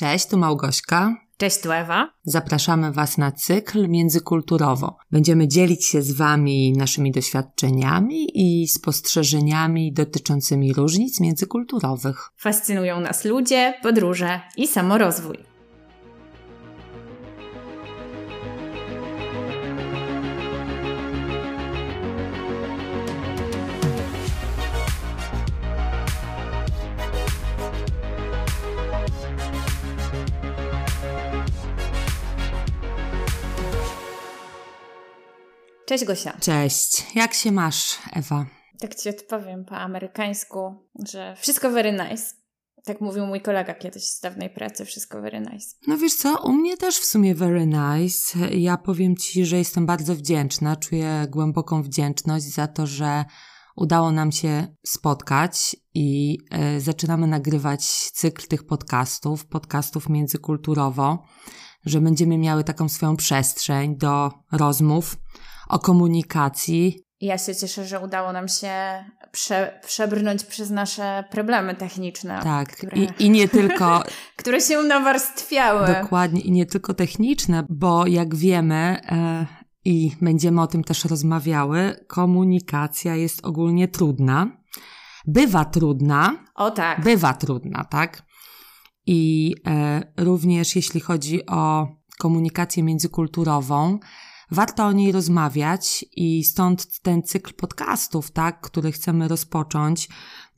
Cześć, tu Małgośka. Cześć, tu Ewa. Zapraszamy Was na cykl Międzykulturowo. Będziemy dzielić się z Wami naszymi doświadczeniami i spostrzeżeniami dotyczącymi różnic międzykulturowych. Fascynują nas ludzie, podróże i samorozwój. Cześć Gosia. Cześć, jak się masz, Ewa? Tak ci odpowiem po amerykańsku, że wszystko very nice. Tak mówił mój kolega kiedyś z dawnej pracy, wszystko very nice. No wiesz co, u mnie też w sumie very nice. Ja powiem Ci, że jestem bardzo wdzięczna, czuję głęboką wdzięczność za to, że udało nam się spotkać i y, zaczynamy nagrywać cykl tych podcastów, podcastów międzykulturowo, że będziemy miały taką swoją przestrzeń do rozmów o komunikacji. Ja się cieszę, że udało nam się prze, przebrnąć przez nasze problemy techniczne. Tak, które, I, i nie tylko. które się nawarstwiały. Dokładnie, i nie tylko techniczne, bo jak wiemy, e, i będziemy o tym też rozmawiały, komunikacja jest ogólnie trudna. Bywa trudna. O tak. Bywa trudna, tak? I e, również jeśli chodzi o komunikację międzykulturową, warto o niej rozmawiać i stąd ten cykl podcastów, tak, który chcemy rozpocząć.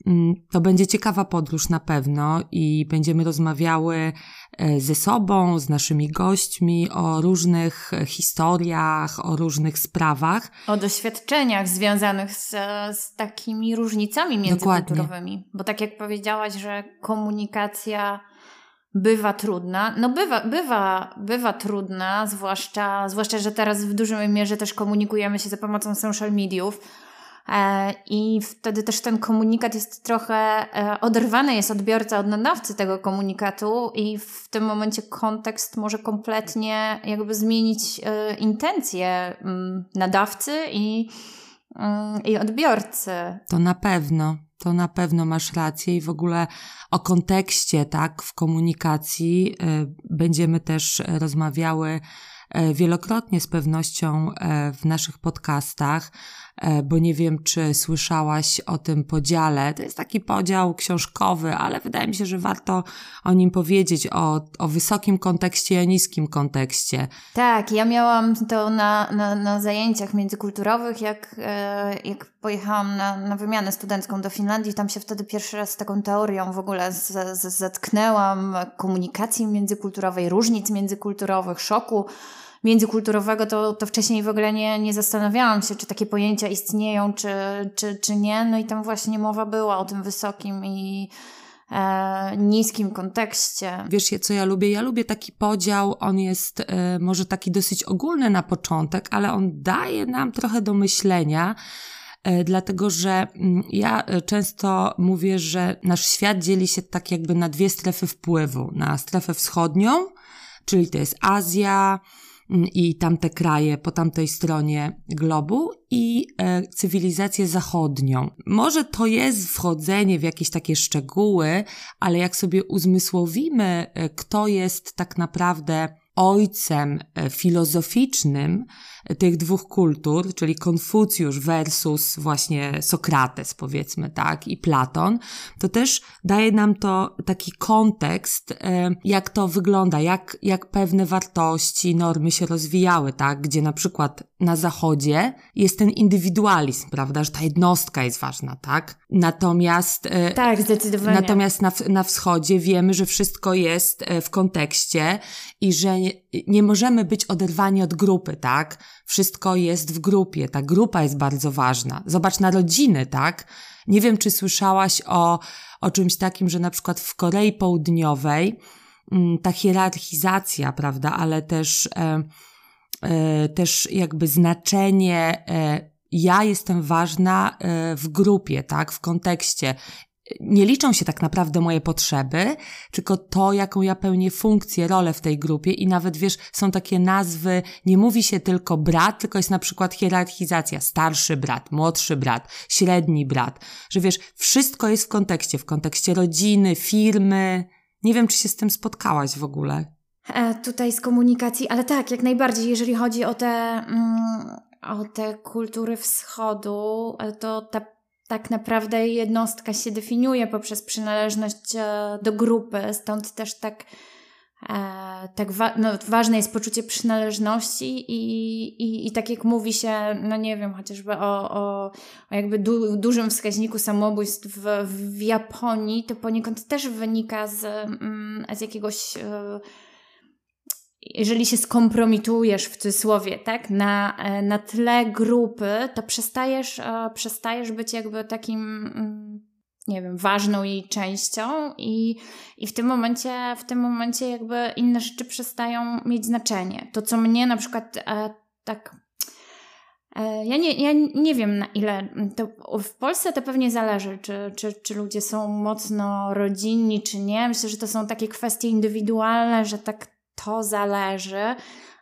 Mm, to będzie ciekawa podróż na pewno i będziemy rozmawiały e, ze sobą, z naszymi gośćmi o różnych historiach, o różnych sprawach. O doświadczeniach związanych z, z takimi różnicami międzykulturowymi. Dokładnie. Bo tak jak powiedziałaś, że komunikacja bywa trudna. No bywa, bywa, bywa trudna, zwłaszcza, zwłaszcza, że teraz w dużej mierze też komunikujemy się za pomocą social mediów. E, I wtedy też ten komunikat jest trochę e, oderwany, jest odbiorca od nadawcy tego komunikatu, i w tym momencie kontekst może kompletnie jakby zmienić e, intencje mm, nadawcy i, mm, i odbiorcy. To na pewno to na pewno masz rację i w ogóle o kontekście, tak, w komunikacji y, będziemy też rozmawiały y, wielokrotnie z pewnością y, w naszych podcastach. E, bo nie wiem, czy słyszałaś o tym podziale. To jest taki podział książkowy, ale wydaje mi się, że warto o nim powiedzieć, o, o wysokim kontekście i o niskim kontekście. Tak, ja miałam to na, na, na zajęciach międzykulturowych, jak, e, jak pojechałam na, na wymianę studencką do Finlandii, tam się wtedy pierwszy raz z taką teorią w ogóle z, z, zetknęłam, komunikacji międzykulturowej, różnic międzykulturowych, szoku międzykulturowego, to, to wcześniej w ogóle nie, nie zastanawiałam się, czy takie pojęcia istnieją, czy, czy, czy nie. No i tam właśnie mowa była o tym wysokim i e, niskim kontekście. Wiesz, co ja lubię? Ja lubię taki podział, on jest e, może taki dosyć ogólny na początek, ale on daje nam trochę do myślenia, e, dlatego że mm, ja e, często mówię, że nasz świat dzieli się tak jakby na dwie strefy wpływu. Na strefę wschodnią, czyli to jest Azja, i tamte kraje po tamtej stronie globu i e, cywilizację zachodnią. Może to jest wchodzenie w jakieś takie szczegóły, ale jak sobie uzmysłowimy, e, kto jest tak naprawdę ojcem e, filozoficznym tych dwóch kultur, czyli Konfucjusz versus właśnie Sokrates, powiedzmy tak, i Platon, to też daje nam to taki kontekst, e, jak to wygląda, jak, jak pewne wartości, normy się rozwijały, tak, gdzie na przykład na zachodzie jest ten indywidualizm, prawda, że ta jednostka jest ważna, tak? Natomiast e, tak, zdecydowanie. Natomiast na, na wschodzie wiemy, że wszystko jest w kontekście i że nie, możemy być oderwani od grupy, tak? Wszystko jest w grupie, ta grupa jest bardzo ważna. Zobacz na rodziny, tak? Nie wiem, czy słyszałaś o, o czymś takim, że na przykład w Korei Południowej mm, ta hierarchizacja, prawda, ale też, e, e, też jakby znaczenie e, ja jestem ważna e, w grupie, tak, w kontekście nie liczą się tak naprawdę moje potrzeby, tylko to, jaką ja pełnię funkcję, rolę w tej grupie i nawet, wiesz, są takie nazwy, nie mówi się tylko brat, tylko jest na przykład hierarchizacja, starszy brat, młodszy brat, średni brat, że wiesz, wszystko jest w kontekście, w kontekście rodziny, firmy, Nie wiem, czy się z tym spotkałaś w ogóle. E, tutaj z komunikacji, ale tak, jak najbardziej, jeżeli chodzi o te, mm, o te kultury wschodu, e, to ta, tak naprawdę jednostka się definiuje poprzez przynależność e, do grupy, stąd też tak E, tak wa no, ważne jest poczucie przynależności i, i, i tak jak mówi się, no nie wiem, chociażby o, o, o jakby du dużym wskaźniku samobójstw w, w Japonii, to poniekąd też wynika z, mm, z jakiegoś e, jeżeli się skompromitujesz w cudzysłowie, tak, na, e, na tle grupy, to przestajesz, przestajesz być jakby takim mm, nie wiem, ważną jej częścią i, i w tym momencie, w tym momencie jakby inne rzeczy przestają mieć znaczenie. To, co mnie na przykład e, tak e, ja nie, ja nie wiem na ile. To w Polsce to pewnie zależy, czy, czy, czy ludzie są mocno rodzinni, czy nie. Myślę, że to są takie kwestie indywidualne, że tak to zależy.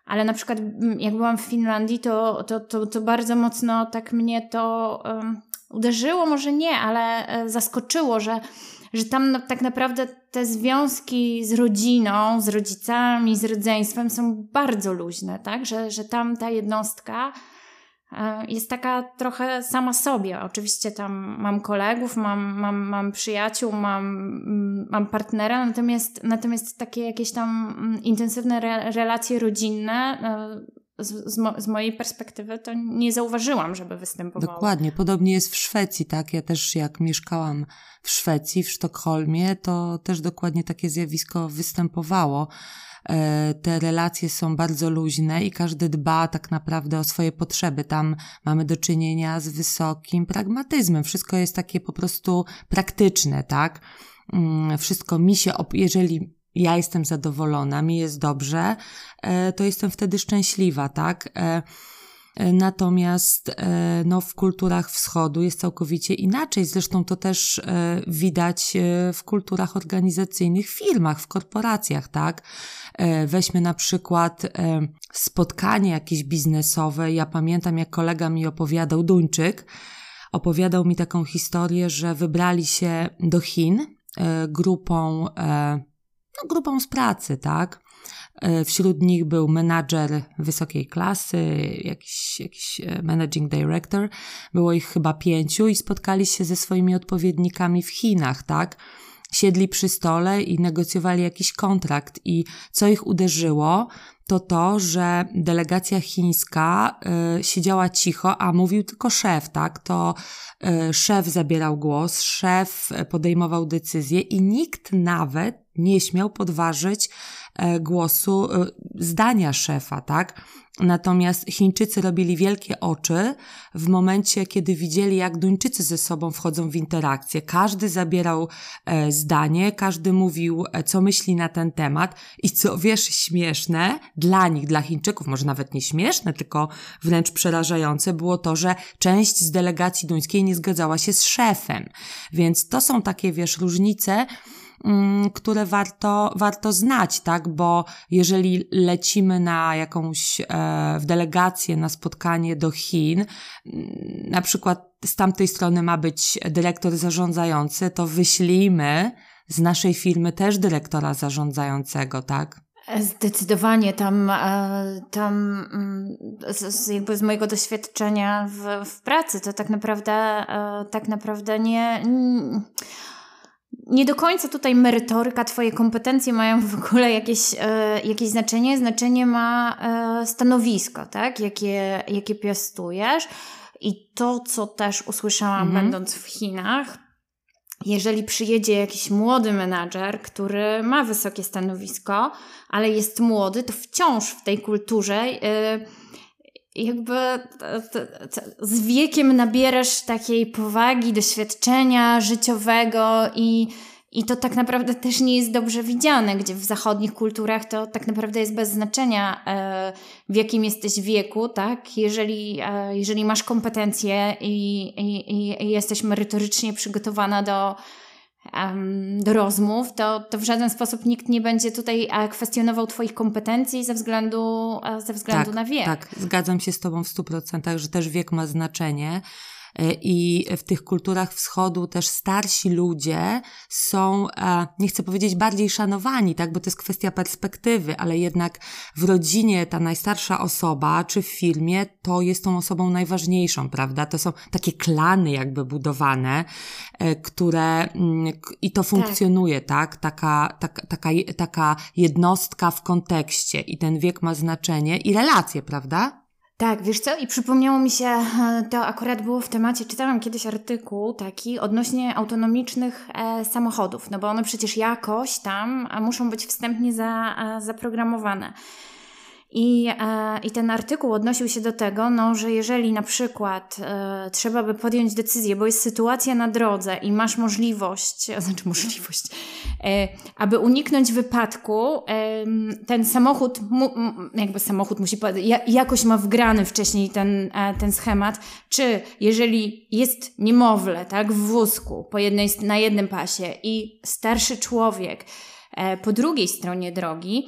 Ale na przykład jak byłam w Finlandii, to, to, to, to bardzo mocno tak mnie to um, uderzyło, może nie, ale e, zaskoczyło, że, że tam tak naprawdę te związki z rodziną, z rodzicami, z rodzeństwem są bardzo luźne, tak? Że, że tam ta jednostka jest taka trochę sama sobie. Oczywiście tam mam kolegów, mam, mam, mam przyjaciół, mam, mam partnera, natomiast, natomiast takie jakieś tam mm, intensywne re, relacje rodzinne z, z, mojej perspektywy to nie zauważyłam, żeby występowało. Dokładnie, podobnie jest w Szwecji, tak? Ja też jak mieszkałam w Szwecji, w Sztokholmie, to też dokładnie takie zjawisko występowało. E, te relacje są bardzo luźne i każdy dba tak naprawdę o swoje potrzeby. Tam mamy do czynienia z wysokim pragmatyzmem. Wszystko jest takie po prostu praktyczne, tak? Mm, wszystko mi się, jeżeli ja jestem zadowolona, mi jest dobrze, e, to jestem wtedy szczęśliwa, tak? E, e, natomiast no, w kulturach wschodu jest całkowicie inaczej. Zresztą to też widać w kulturach organizacyjnych, w firmach, w korporacjach, tak? Weźmy na przykład spotkanie jakieś biznesowe. Ja pamiętam, jak kolega mi opowiadał, Duńczyk, opowiadał mi taką historię, że wybrali się do Chin grupą no, grupą z pracy, tak? E, wśród nich był menadżer wysokiej klasy, jakiś, jakiś e, managing director. Było ich chyba pięciu i spotkali się ze swoimi odpowiednikami w Chinach, tak? Siedli przy stole i negocjowali jakiś kontrakt. I co ich uderzyło, to to, że delegacja chińska y, siedziała cicho, a mówił tylko szef, tak? To y, szef zabierał głos, szef podejmował decyzje i nikt nawet nie śmiał podważyć głosu, e, zdania szefa, tak? Natomiast Chińczycy robili wielkie oczy w momencie, kiedy widzieli, jak Duńczycy ze sobą wchodzą w interakcję. Każdy zabierał e, zdanie, każdy mówił, co myśli na ten temat i co wiesz, śmieszne dla nich, dla Chińczyków, może nawet nie śmieszne, tylko wręcz przerażające było to, że część z delegacji duńskiej nie zgadzała się z szefem. Więc to są takie, wiesz, różnice, które warto, warto znać, tak? Bo jeżeli lecimy na jakąś, e, w delegację, na spotkanie do Chin, mm, na przykład z tamtej strony ma być dyrektor zarządzający, to wyślijmy z naszej firmy też dyrektora zarządzającego, tak? Zdecydowanie tam, e, tam mm, z, jakby z mojego doświadczenia w, w pracy, to tak naprawdę, e, tak naprawdę nie, nie do końca tutaj merytoryka, Twoje kompetencje mają w ogóle jakieś, e, jakieś znaczenie. Znaczenie ma e, stanowisko, tak? Jakie, jakie piastujesz. I to, co też usłyszałam, mhm. będąc w Chinach, jeżeli przyjedzie jakiś młody menadżer, który ma wysokie stanowisko, ale jest młody, to wciąż w tej kulturze. E, jakby z wiekiem nabierasz takiej powagi, doświadczenia życiowego i, i to tak naprawdę też nie jest dobrze widziane, gdzie w zachodnich kulturach to tak naprawdę jest bez znaczenia, e, w jakim jesteś wieku, tak? Jeżeli, e, jeżeli masz kompetencje i, i, i jesteś merytorycznie przygotowana do, do rozmów, to, to w żaden sposób nikt nie będzie tutaj e, kwestionował Twoich kompetencji ze względu, e, ze względu tak, na wiek. Tak, zgadzam się z Tobą w 100%, że też wiek ma znaczenie. E, I w tych kulturach wschodu też starsi ludzie są, e, nie chcę powiedzieć bardziej szanowani, tak, bo to jest kwestia perspektywy, ale jednak w rodzinie ta najstarsza osoba, czy w firmie, to jest tą osobą najważniejszą, prawda? To są takie klany jakby budowane, e, które mm, i to funkcjonuje, tak? tak? Taka, taka, taka, taka jednostka w kontekście i ten wiek ma znaczenie i relacje, prawda? Tak, wiesz co? I przypomniało mi się, e, to akurat było w temacie, czytałam kiedyś artykuł taki odnośnie autonomicznych e, samochodów, no bo one przecież jakoś tam muszą być wstępnie za, e, zaprogramowane. I, e, I ten artykuł odnosił się do tego, no, że jeżeli na przykład e, trzeba by podjąć decyzję, bo jest sytuacja na drodze i masz możliwość, znaczy możliwość, e, aby uniknąć wypadku, e, ten samochód, mu, jakby samochód musi, jakoś ma wgrany wcześniej ten, e, ten schemat, czy jeżeli jest niemowlę, tak, w wózku po jednej, na jednym pasie i starszy człowiek e, po drugiej stronie drogi,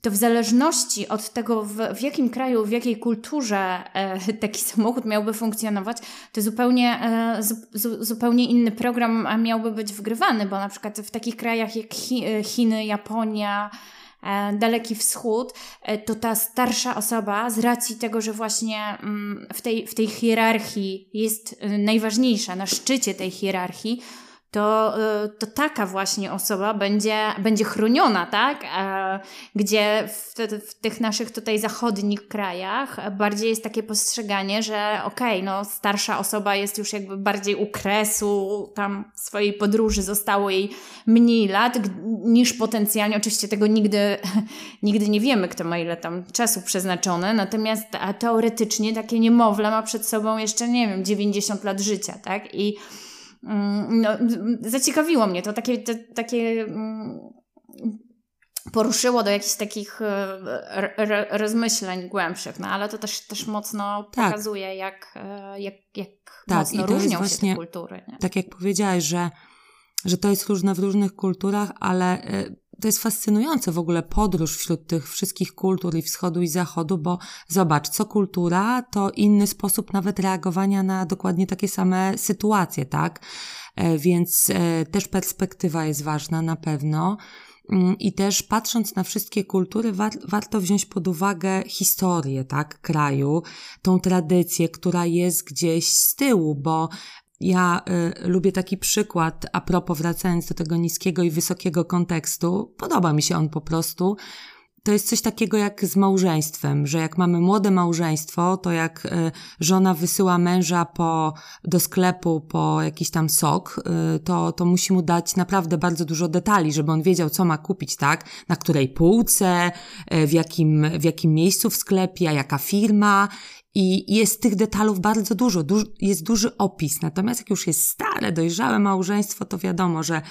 to w zależności od tego, w, w jakim kraju, w jakiej kulturze e, taki samochód miałby funkcjonować, to zupełnie, e, zu, zupełnie inny program miałby być wgrywany, bo na przykład w takich krajach jak Chi, e, Chiny, Japonia, e, Daleki Wschód, e, to ta starsza osoba z racji tego, że właśnie mm, w, tej, w tej hierarchii jest najważniejsza, na szczycie tej hierarchii, to, y, to taka właśnie osoba będzie, będzie chroniona, tak? Gdzie w, w, tych naszych tutaj zachodnich krajach bardziej jest takie postrzeganie, że okej, okay, no starsza osoba jest już jakby bardziej u kresu, tam swojej podróży zostało jej mniej lat niż potencjalnie, oczywiście tego nigdy, nigdy nie wiemy, kto ma ile tam czasu przeznaczone, natomiast teoretycznie takie niemowlę ma przed sobą jeszcze, nie wiem, 90 lat życia, tak? I no, zaciekawiło mnie to, takie, te, takie mm, poruszyło do jakichś takich e, rozmyśleń głębszych, no ale to też, też mocno tak. pokazuje, jak, e, jak, jak tak, mocno różnią się te kultury. Nie? Tak jak powiedziałaś, że, że to jest różne w różnych kulturach, ale e, to jest fascynujące w ogóle podróż wśród tych wszystkich kultur i wschodu i zachodu, bo zobacz, co kultura, to inny sposób nawet reagowania na dokładnie takie same sytuacje, tak? E, więc e, też perspektywa jest ważna na pewno. Mm, I też patrząc na wszystkie kultury, war, warto wziąć pod uwagę historię, tak, kraju, tą tradycję, która jest gdzieś z tyłu, bo ja y, lubię taki przykład, a propos wracając do tego niskiego i wysokiego kontekstu, podoba mi się on po prostu. To jest coś takiego jak z małżeństwem, że jak mamy młode małżeństwo, to jak y, żona wysyła męża po, do sklepu po jakiś tam sok, y, to, to musi mu dać naprawdę bardzo dużo detali, żeby on wiedział, co ma kupić, tak? Na której półce, y, w jakim, w jakim miejscu w sklepie, a jaka firma i jest tych detalów bardzo dużo, du jest duży opis. Natomiast jak już jest stare, dojrzałe małżeństwo, to wiadomo, że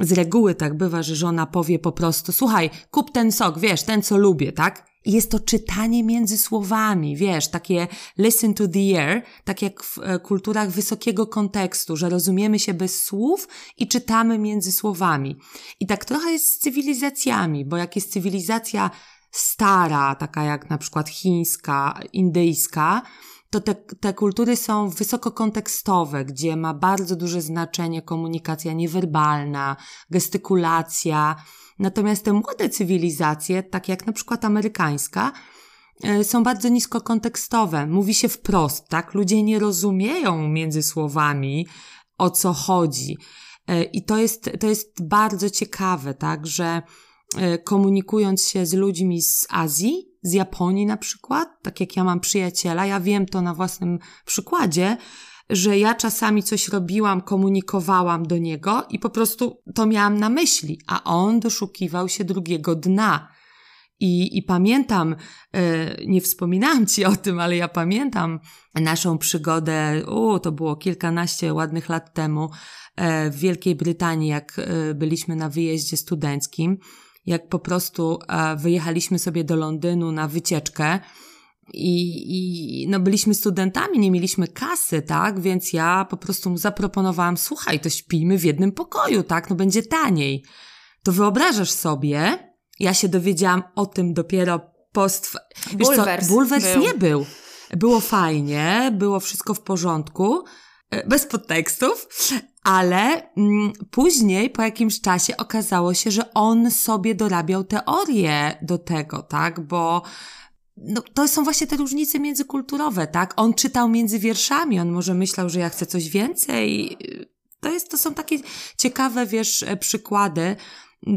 z reguły tak bywa, że żona powie po prostu, słuchaj, kup ten sok, wiesz, ten co lubię, tak? I jest to czytanie między słowami, wiesz, takie listen to the ear, tak jak w e, kulturach wysokiego kontekstu, że rozumiemy się bez słów i czytamy między słowami. I tak trochę jest z cywilizacjami, bo jak jest cywilizacja stara, taka jak na przykład chińska, indyjska, to te, te kultury są wysoko kontekstowe, gdzie ma bardzo duże znaczenie komunikacja niewerbalna, gestykulacja. Natomiast te młode cywilizacje, tak jak na przykład amerykańska, e, są bardzo nisko kontekstowe. Mówi się wprost, tak? Ludzie nie rozumieją między słowami, o co chodzi. E, I to jest, to jest bardzo ciekawe, tak? Że komunikując się z ludźmi z Azji, z Japonii na przykład, tak jak ja mam przyjaciela, ja wiem to na własnym przykładzie, że ja czasami coś robiłam, komunikowałam do niego i po prostu to miałam na myśli, a on doszukiwał się drugiego dna. I, i pamiętam, e, nie wspominałam ci o tym, ale ja pamiętam naszą przygodę, o, to było kilkanaście ładnych lat temu e, w Wielkiej Brytanii, jak byliśmy na wyjeździe studenckim jak po prostu e, wyjechaliśmy sobie do Londynu na wycieczkę. I, I no byliśmy studentami, nie mieliśmy kasy, tak? Więc ja po prostu mu zaproponowałam, słuchaj, to śpijmy w jednym pokoju, tak? No będzie taniej. To wyobrażasz sobie, ja się dowiedziałam o tym dopiero post... Bulwers, Bulwers był. nie był. Było fajnie, było wszystko w porządku, e, bez podtekstów, ale mm, później, po jakimś czasie, okazało się, że on sobie dorabiał teorię do tego, tak? Bo no, to są właśnie te różnice międzykulturowe, tak? On czytał między wierszami, on może myślał, że ja chcę coś więcej. To, jest, to są takie ciekawe, wiesz, e, przykłady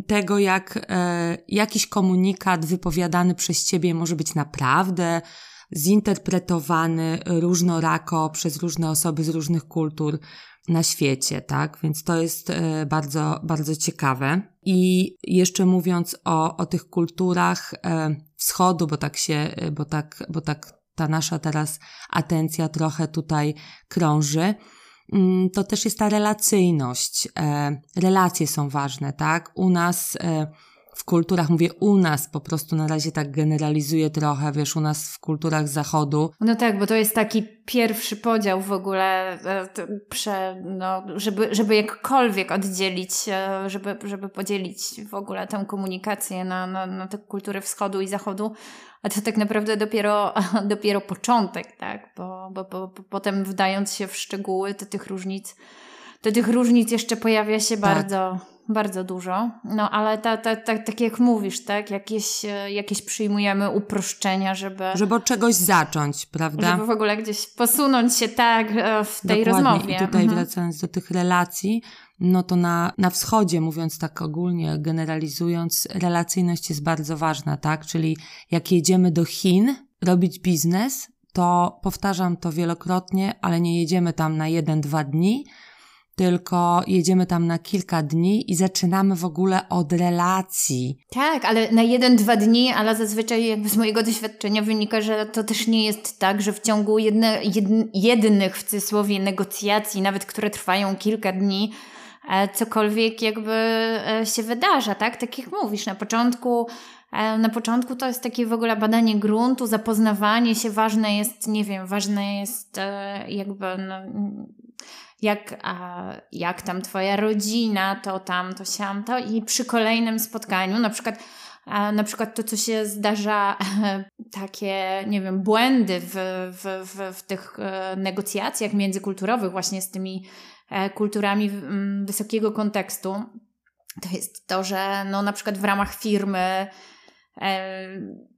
tego, jak e, jakiś komunikat wypowiadany przez ciebie może być naprawdę zinterpretowany różnorako przez różne osoby z różnych kultur na świecie, tak? Więc to jest e, bardzo, bardzo ciekawe. I jeszcze mówiąc o, o tych kulturach e, wschodu, bo tak się, e, bo tak, bo tak ta nasza teraz atencja trochę tutaj krąży, mm, to też jest ta relacyjność. Relacje są ważne, tak? U nas w kulturach, mówię u nas, po prostu na razie tak generalizuję trochę, wiesz, u nas w kulturach zachodu. No tak, bo to jest taki pierwszy podział w ogóle, e, prze, no, żeby, żeby jakkolwiek oddzielić, e, żeby, żeby podzielić w ogóle tę komunikację na, na, na te kultury wschodu i zachodu, a to tak naprawdę dopiero, dopiero początek, tak, bo, bo, bo, bo potem wdając się w szczegóły, to tych różnic, to tych różnic jeszcze pojawia się tak. bardzo bardzo dużo. No ale ta, ta, ta, tak jak mówisz, tak? Jakieś, e, jakieś przyjmujemy uproszczenia, żeby... Żeby od czegoś zacząć, prawda? Żeby w ogóle gdzieś posunąć się tak e, w tej Dokładnie. rozmowie. I tutaj mhm. wracając do tych relacji, no to na, na wschodzie, mówiąc tak ogólnie, generalizując, relacyjność jest bardzo ważna, tak? Czyli jak jedziemy do Chin robić biznes, to powtarzam to wielokrotnie, ale nie jedziemy tam na jeden, dwa dni, tylko jedziemy tam na kilka dni i zaczynamy w ogóle od relacji. Tak, ale na jeden, dwa dni, ale zazwyczaj jakby z mojego doświadczenia wynika, że to też nie jest tak, że w ciągu jedne, jednych w cudzysłowie negocjacji, nawet które trwają kilka dni, e, cokolwiek jakby e, się wydarza, tak? Tak jak mówisz, na początku e, na początku to jest takie w ogóle badanie gruntu, zapoznawanie się, ważne jest, nie wiem, ważne jest jakby no, jak, a, jak tam twoja rodzina, to tam, to siam, to i przy kolejnym spotkaniu, na przykład na przykład to, co się zdarza, takie, nie wiem, błędy w, w, w, w tych e, negocjacjach międzykulturowych, właśnie z tymi e, kulturami wysokiego kontekstu, to jest to, że no, na przykład w ramach firmy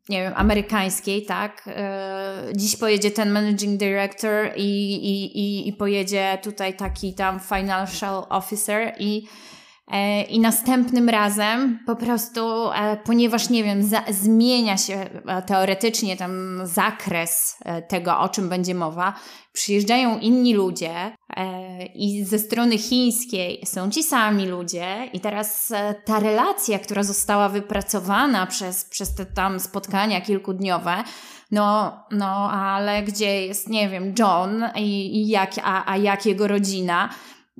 nie wiem, amerykańskiej, tak? E, dziś pojedzie ten managing director i, i, i, i pojedzie tutaj taki tam financial officer i e, i następnym razem po prostu, e, ponieważ nie wiem, za, zmienia się teoretycznie tam zakres tego, o czym będzie mowa, przyjeżdżają inni ludzie e, i ze strony chińskiej są ci sami ludzie, i teraz e, ta relacja, która została wypracowana przez, przez te tam spotkania kilkudniowe, no, no, ale gdzie jest, nie wiem, John i, i jak, a, a jak jego rodzina.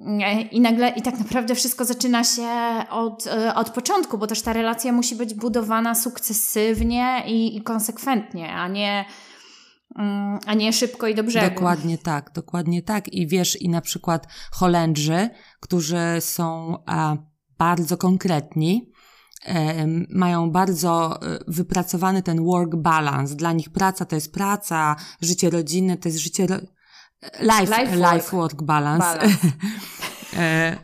E, I nagle, i tak naprawdę wszystko zaczyna się od, od początku, bo też ta relacja musi być budowana sukcesywnie i, i konsekwentnie, a nie Mm, a nie szybko i do brzegu. Dokładnie tak, dokładnie tak. I wiesz, i na przykład Holendrzy, którzy są a, bardzo konkretni, e, mają bardzo e, wypracowany ten work balance. Dla nich praca to jest praca, życie rodzinne to jest życie. Life, life, work. life work balance. balance. e...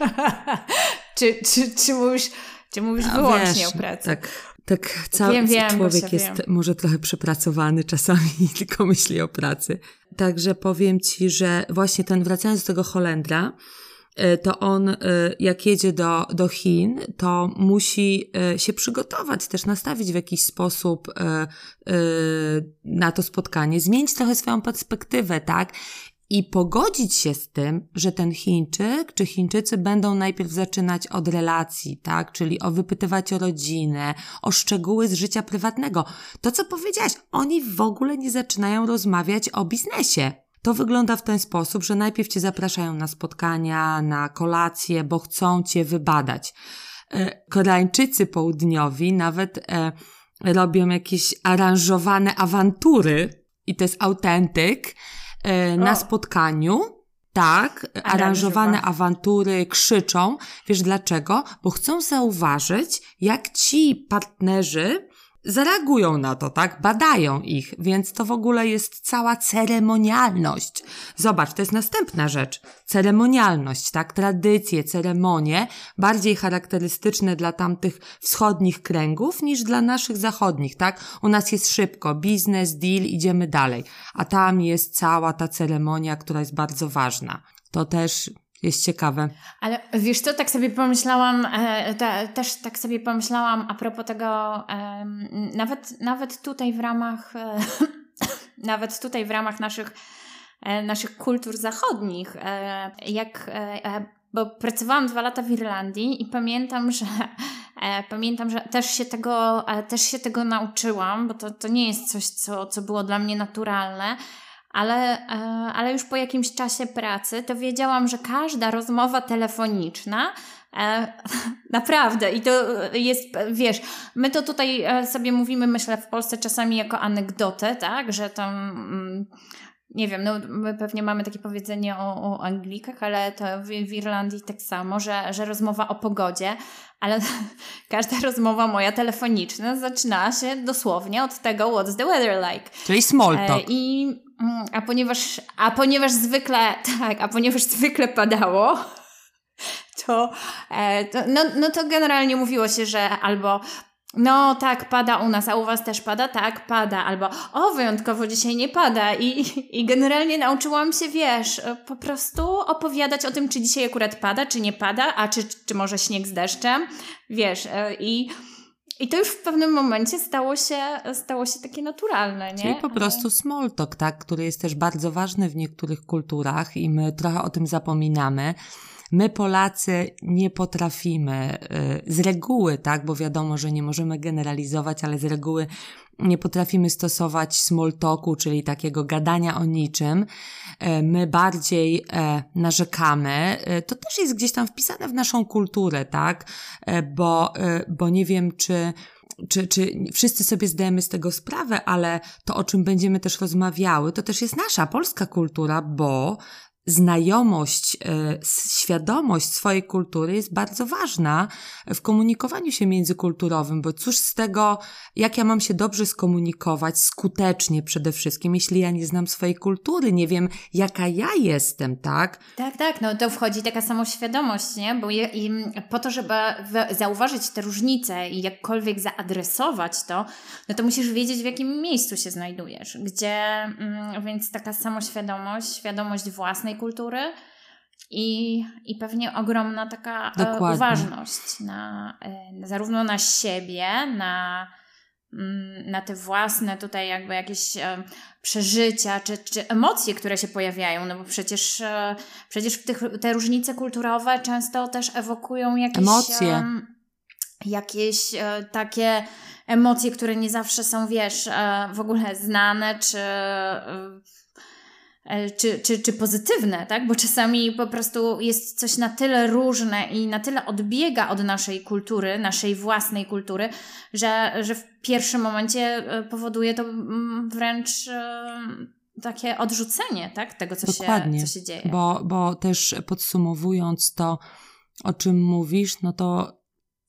czy, czy, czy mówisz, czy mówisz wyłącznie wiesz, o pracy? Tak tak cały wiem, wiem, człowiek jest wiem. może trochę przepracowany czasami i tylko myśli o pracy. Także powiem Ci, że właśnie ten, wracając do tego Holendra, to on e, jak jedzie do, do Chin, to musi e, się przygotować, też nastawić w jakiś sposób na to spotkanie, zmienić trochę swoją perspektywę, tak? i pogodzić się z tym, że ten Chińczyk czy Chińczycy będą najpierw zaczynać od relacji, tak? Czyli o wypytywać o rodzinę, o szczegóły z życia prywatnego. To, co powiedziałaś, oni w ogóle nie zaczynają rozmawiać o biznesie. To wygląda w ten sposób, że najpierw cię zapraszają na spotkania, na kolacje, bo chcą cię wybadać. E, Koreańczycy południowi nawet e, robią jakieś aranżowane awantury i to jest autentyk, E, na spotkaniu. Tak, aranżowane awantury krzyczą. Wiesz dlaczego? Bo chcą zauważyć, jak ci partnerzy zareagują na to, tak? Badają ich, więc to w ogóle jest cała ceremonialność. Zobacz, to jest następna rzecz. Ceremonialność, tak? Tradycje, ceremonie, bardziej charakterystyczne dla tamtych wschodnich kręgów niż dla naszych zachodnich, tak? U nas jest szybko, biznes, deal, idziemy dalej. A tam jest cała ta ceremonia, która jest bardzo ważna. To też jest ciekawe. Ale wiesz co, tak sobie pomyślałam, e, te, też tak sobie pomyślałam a propos tego, e, nawet, nawet tutaj w ramach, e, nawet tutaj w ramach naszych, e, naszych kultur zachodnich, e, jak, e, bo pracowałam dwa lata w Irlandii i pamiętam, że pamiętam, że też się tego, też się tego nauczyłam, bo to, to nie jest coś, co, co było dla mnie naturalne, ale, e, ale już po jakimś czasie pracy to wiedziałam, że każda rozmowa telefoniczna e, naprawdę, i to jest, wiesz, my to tutaj e, sobie mówimy, myślę, w Polsce czasami jako anegdotę, tak, że tam. Mm, nie wiem, no my pewnie mamy takie powiedzenie o, o Anglikach, ale to w, w, Irlandii tak samo, że, że rozmowa o pogodzie, ale każda rozmowa moja telefoniczna zaczyna się dosłownie od tego what's the weather like. Czyli small talk. I Mm, a ponieważ, a ponieważ zwykle, tak, a ponieważ zwykle padało, e, to no, no to generalnie mówiło się, że albo no tak, pada u nas, a u was też pada? Tak, pada. Albo o, wyjątkowo dzisiaj nie pada. I, i generalnie nauczyłam się, wiesz, po prostu opowiadać o tym, czy dzisiaj akurat pada, czy nie pada, a czy, czy może śnieg z deszczem. Wiesz, e, i i to już w pewnym momencie stało się, stało się takie naturalne, nie? Czyli po prostu small talk, tak, który jest też bardzo ważny w niektórych kulturach i my trochę o tym zapominamy. My Polacy nie potrafimy y, z reguły, tak, bo wiadomo, że nie możemy generalizować, ale z reguły nie potrafimy stosować small talku, czyli takiego gadania o niczym. E, my bardziej e, narzekamy. To też jest gdzieś tam wpisane w naszą kulturę, tak? Bo, bo nie wiem, czy czy, czy wszyscy sobie zdajemy z tego sprawę, ale to, o czym będziemy też rozmawiały, to też jest nasza polska kultura, bo znajomość, e, świadomość swojej kultury jest bardzo ważna w komunikowaniu się międzykulturowym, bo cóż z tego, jak ja mam się dobrze skomunikować, skutecznie przede wszystkim, jeśli ja nie znam swojej kultury, nie wiem, jaka ja jestem, tak? Tak, tak, no to wchodzi taka samoświadomość, nie? Bo je, po to, żeby zauważyć te różnice i jakkolwiek zaadresować to, no to musisz wiedzieć, w jakim miejscu się znajdujesz, gdzie, mm, więc taka samoświadomość, świadomość własnej własnej kultury i, i pewnie ogromna taka e, Dokładnie. uważność na, e, zarówno na siebie, na, mm, na te własne tutaj jakby jakieś e, przeżycia czy, czy emocje, które się pojawiają, no bo przecież, przecież tych, te różnice kulturowe często też ewokują jakieś emocje. jakieś takie emocje, które nie zawsze są, wiesz, w ogóle znane, czy czy, czy, czy pozytywne, tak? Bo czasami po prostu jest coś na tyle różne i na tyle odbiega od naszej kultury, naszej własnej kultury, że, że w pierwszym momencie e, powoduje to mm, wręcz e, takie odrzucenie, tak? Tego, co, Dokładnie, się, co się dzieje. Bo, bo też podsumowując to, o czym mówisz, no to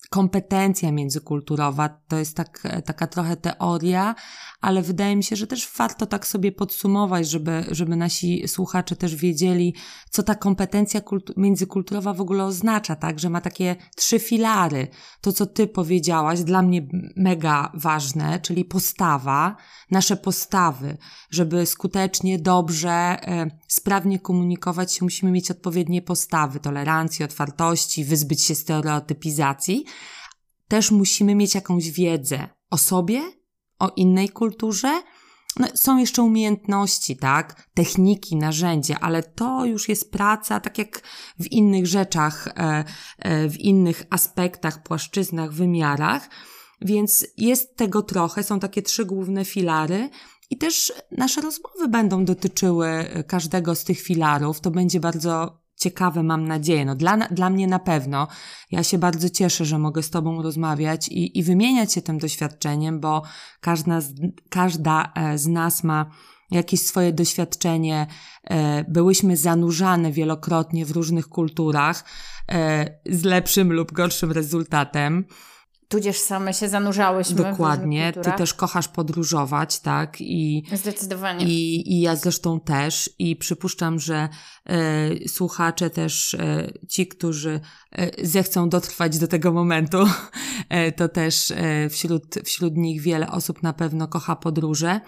kompetencja międzykulturowa. To jest tak, taka trochę teoria, ale wydaje mi się, że też warto tak sobie podsumować, żeby, żeby nasi słuchacze też wiedzieli, co ta kompetencja międzykulturowa w ogóle oznacza, tak? Że ma takie trzy filary. To, co ty powiedziałaś, dla mnie mega ważne, czyli postawa, nasze postawy. Żeby skutecznie, dobrze, e, sprawnie komunikować się, musimy mieć odpowiednie postawy, tolerancji, otwartości, wyzbyć się stereotypizacji. Też musimy mieć jakąś wiedzę o sobie, o innej kulturze. No, są jeszcze umiejętności, tak? Techniki, narzędzia, ale to już jest praca, tak jak w innych rzeczach, e, e, w innych aspektach, płaszczyznach, wymiarach. Więc jest tego trochę, są takie trzy główne filary. I też nasze rozmowy będą dotyczyły każdego z tych filarów. To będzie bardzo ciekawe, mam nadzieję. No dla, dla mnie na pewno. Ja się bardzo cieszę, że mogę z Tobą rozmawiać i, i wymieniać się tym doświadczeniem, bo każda z, każda e, z nas ma jakieś swoje doświadczenie. E, byłyśmy zanurzane wielokrotnie w różnych kulturach e, z lepszym lub gorszym rezultatem. Tudzież same się zanurzałyśmy. Dokładnie. Ty też kochasz podróżować, tak? I, Zdecydowanie. I, I ja zresztą też. I przypuszczam, że e, słuchacze też, e, ci, którzy e, zechcą dotrwać do tego momentu, e, to też e, wśród, wśród nich wiele osób na pewno kocha podróże.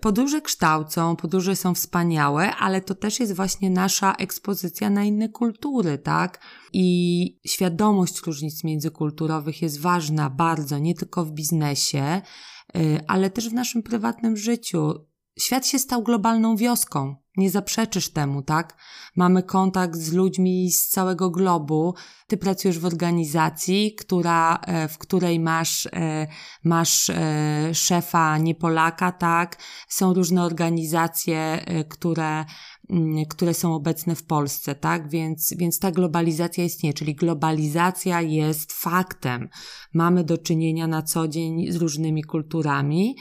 Podróże kształcą, podróże są wspaniałe, ale to też jest właśnie nasza ekspozycja na inne kultury, tak? I świadomość różnic międzykulturowych jest ważna bardzo, nie tylko w biznesie, y, ale też w naszym prywatnym życiu. Świat się stał globalną wioską. Nie zaprzeczysz temu, tak? Mamy kontakt z ludźmi z całego globu. Ty pracujesz w organizacji, która, e, w której masz, e, masz e, szefa nie Polaka, tak? Są różne organizacje, które, mm, które są obecne w Polsce, tak? Więc, więc ta globalizacja istnieje, czyli globalizacja jest faktem. Mamy do czynienia na co dzień z różnymi kulturami.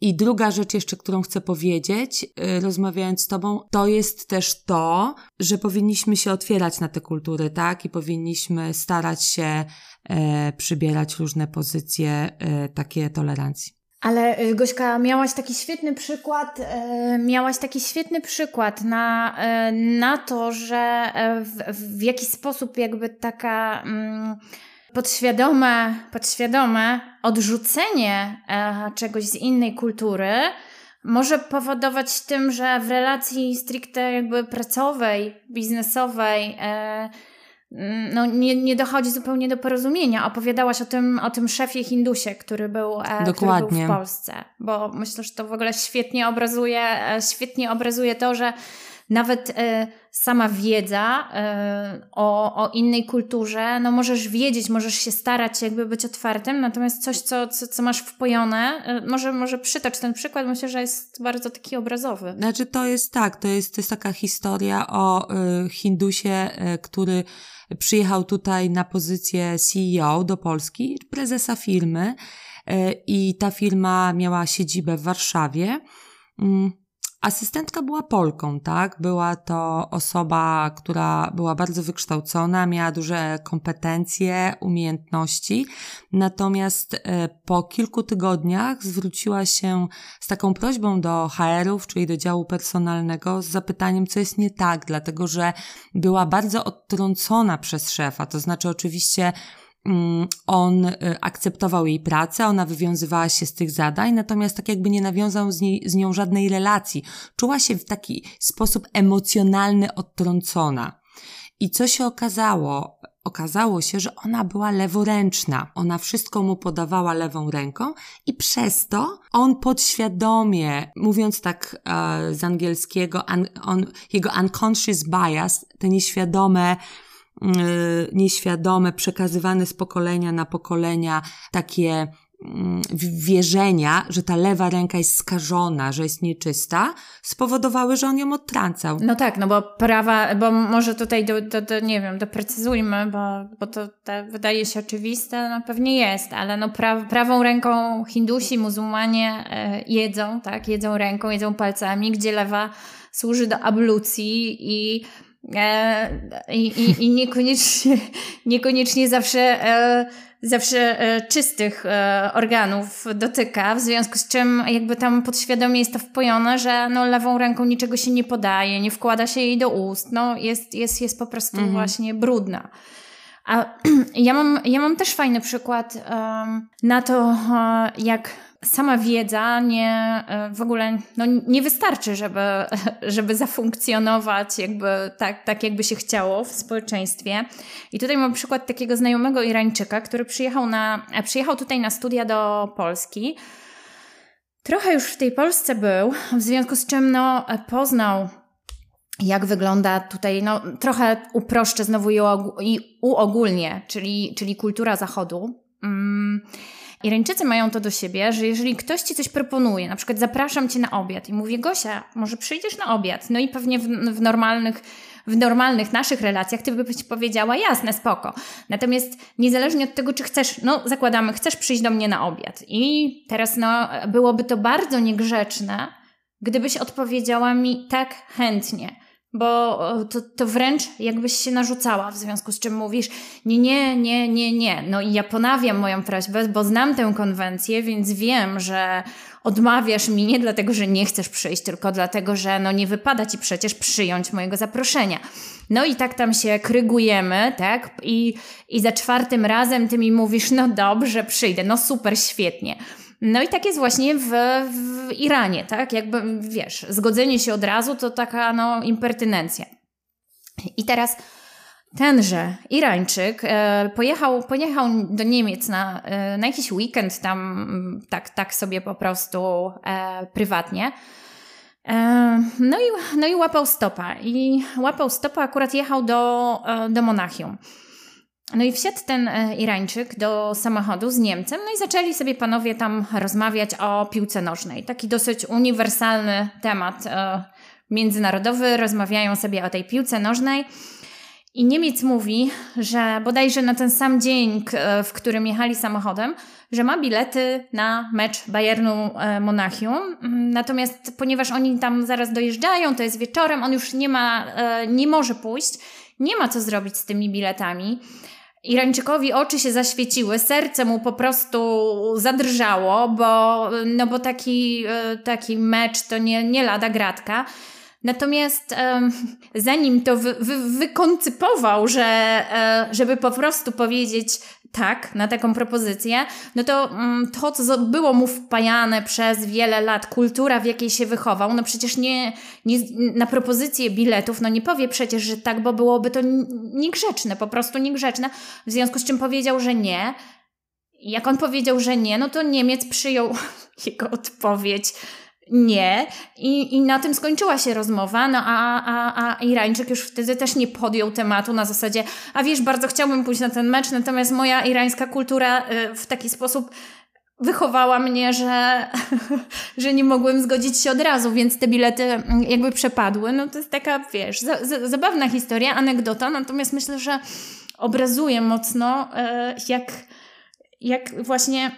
I druga rzecz jeszcze, którą chcę powiedzieć, y, rozmawiając z Tobą, to jest też to, że powinniśmy się otwierać na te kultury, tak? I powinniśmy starać się e, przybierać różne pozycje e, takie tolerancji. Ale y, Gośka, miałaś taki świetny przykład, e, miałaś taki świetny przykład na, na to, że e, w, w jaki sposób jakby taka. Mm, podświadome, podświadome odrzucenie e, czegoś z innej kultury może powodować tym, że w relacji stricte jakby pracowej, biznesowej e, no, nie, nie dochodzi zupełnie do porozumienia. Opowiadałaś o tym, o tym szefie Hindusie, który był, e, który był w Polsce, bo myślę, że to w ogóle świetnie obrazuje, e, świetnie obrazuje to, że nawet e, sama wiedza e, o, o innej kulturze, no możesz wiedzieć, możesz się starać jakby być otwartym, natomiast coś, co, co, co masz wpojone, e, może, może przytocz ten przykład, myślę, że jest bardzo taki obrazowy. Znaczy to jest tak, to jest, to jest taka historia o y, Hindusie, y, który przyjechał tutaj na pozycję CEO do Polski, prezesa firmy i ta firma miała siedzibę w Warszawie. Asystentka była Polką, tak? Była to osoba, która była bardzo wykształcona, miała duże kompetencje, umiejętności. Natomiast e, po kilku tygodniach zwróciła się z taką prośbą do HR-ów, czyli do działu personalnego, z zapytaniem, co jest nie tak, dlatego że była bardzo odtrącona przez szefa. To znaczy, oczywiście, on y, akceptował jej pracę, ona wywiązywała się z tych zadań, natomiast tak jakby nie nawiązał z, niej, z nią żadnej relacji. Czuła się w taki sposób emocjonalny odtrącona. I co się okazało? Okazało się, że ona była leworęczna. Ona wszystko mu podawała lewą ręką i przez to on podświadomie, mówiąc tak e, z angielskiego, un, on, jego unconscious bias, te nieświadome nieświadome, przekazywane z pokolenia na pokolenia takie mm, wierzenia, że ta lewa ręka jest skażona, że jest nieczysta, spowodowały, że on ją odtrącał. No tak, no bo prawa, bo może tutaj, do, do, do nie wiem, doprecyzujmy, bo, bo to, to wydaje się oczywiste, no pewnie jest, ale no pra, prawą ręką Hindusi, muzułmanie e, jedzą, tak, jedzą ręką, jedzą palcami, gdzie lewa służy do ablucji i I, i, i niekoniecznie, niekoniecznie zawsze, e, zawsze e, czystych organów dotyka, w związku z czym jakby tam podświadomie jest to wpojone, że no lewą ręką niczego się nie podaje, nie wkłada się jej do ust, no jest, jest, jest po prostu mhm. właśnie brudna. A ja mam, ja mam też fajny przykład um, na to, jak sama wiedza nie, e, w ogóle no, nie wystarczy, żeby, żeby zafunkcjonować jakby tak, tak, jakby się chciało w społeczeństwie. I tutaj mam przykład takiego znajomego Irańczyka, który przyjechał, na, e, przyjechał tutaj na studia do Polski. Trochę już w tej Polsce był, w związku z czym no, poznał jak wygląda tutaj, no trochę uproszczę znowu i uogólnie, czyli, czyli kultura zachodu. Mm. Irańczycy mają to do siebie, że jeżeli ktoś ci coś proponuje, na przykład zapraszam cię na obiad i mówię, Gosia, może przyjdziesz na obiad, no i pewnie w, w normalnych w normalnych naszych relacjach ty byś powiedziała, jasne, spoko. Natomiast niezależnie od tego, czy chcesz, no zakładamy, chcesz przyjść do mnie na obiad. I teraz no byłoby to bardzo niegrzeczne, gdybyś odpowiedziała mi tak chętnie bo to, to wręcz jakbyś się narzucała, w związku z czym mówisz nie, nie, nie, nie, nie. No i ja ponawiam moją prośbę, bo znam tę konwencję, więc wiem, że odmawiasz mi nie dlatego, że nie chcesz przyjść, tylko dlatego, że no nie wypada ci przecież przyjąć mojego zaproszenia. No i tak tam się krygujemy, tak? I, i za czwartym razem ty mi mówisz, no dobrze, przyjdę, no super, świetnie. No i tak jest właśnie w, w Iranie, tak? Jakby, wiesz, zgodzenie się od razu to taka, no, impertynencja. I teraz tenże Irańczyk e, pojechał, pojechał do Niemiec na, e, na jakiś weekend tam, tak, tak sobie po prostu e, prywatnie. E, no i, no i łapał stopa. I łapał stopa, akurat jechał do, e, do Monachium. No i wsiadł ten e, Irańczyk do samochodu z Niemcem, no i zaczęli sobie panowie tam rozmawiać o piłce nożnej. Taki dosyć uniwersalny temat e, międzynarodowy, rozmawiają sobie o tej piłce nożnej. I Niemiec mówi, że bodajże na ten sam dzień, e, w którym jechali samochodem, że ma bilety na mecz Bayernu Monachium. Mm, natomiast ponieważ oni tam zaraz dojeżdżają, to jest wieczorem, on już nie ma, nie może pójść, nie ma co zrobić z tymi biletami. Irańczykowi oczy się zaświeciły, serce mu po prostu zadrżało, bo, no bo taki, e, taki mecz to nie, nie lada gratka. Natomiast um, zanim to wy, wy, wykoncypował, że, e, żeby po prostu powiedzieć tak na taką propozycję, no to um, to, co było mu wpajane przez wiele lat, kultura, w jakiej się wychował, no przecież nie, nie na propozycję biletów, no nie powie przecież, że tak, bo byłoby to niegrzeczne, po prostu niegrzeczne, w związku z czym powiedział, że nie. Jak on powiedział, że nie, no to Niemiec przyjął jego odpowiedź nie. I, I na tym skończyła się rozmowa, no a, a, a Irańczyk już wtedy też nie podjął tematu na zasadzie, a wiesz, bardzo chciałbym pójść na ten mecz, natomiast moja irańska kultura y, w taki sposób wychowała mnie, że, że nie mogłem zgodzić się od razu, więc te bilety mm, jakby przepadły. No to jest taka, wiesz, za, za, zabawna historia, anegdota, natomiast myślę, że obrazuje mocno, y, jak, jak właśnie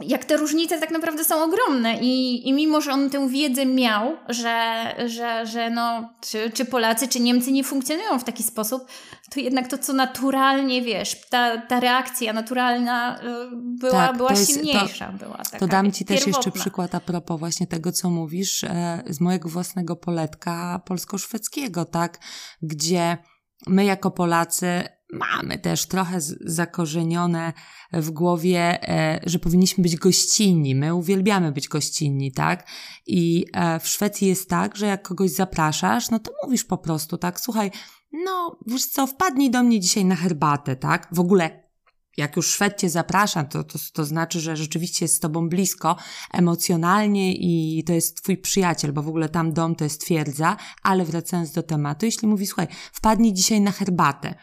jak te różnice tak naprawdę są ogromne i, i mimo, że on tę wiedzę miał, że, że, że no, czy, czy Polacy, czy Niemcy nie funkcjonują w taki sposób, to jednak to, co naturalnie, wiesz, ta, ta reakcja naturalna y, była, tak, była jest, silniejsza. To, była taka to dam Ci też jeszcze przykład a propos właśnie tego, co mówisz, e, z mojego własnego poletka polsko-szwedzkiego, tak, gdzie my jako Polacy mamy też trochę zakorzenione w głowie, e, że powinniśmy być gościnni. My uwielbiamy być gościnni, tak? I e, w Szwecji jest tak, że jak kogoś zapraszasz, no to mówisz po prostu, tak? Słuchaj, no wiesz co, wpadnij do mnie dzisiaj na herbatę, tak? W ogóle jak już Szwed cię zaprasza, to, to, to znaczy, że rzeczywiście jest z tobą blisko emocjonalnie i to jest twój przyjaciel, bo w ogóle tam dom to jest twierdza, ale wracając do tematu, jeśli mówi, słuchaj, wpadnij dzisiaj na herbatę,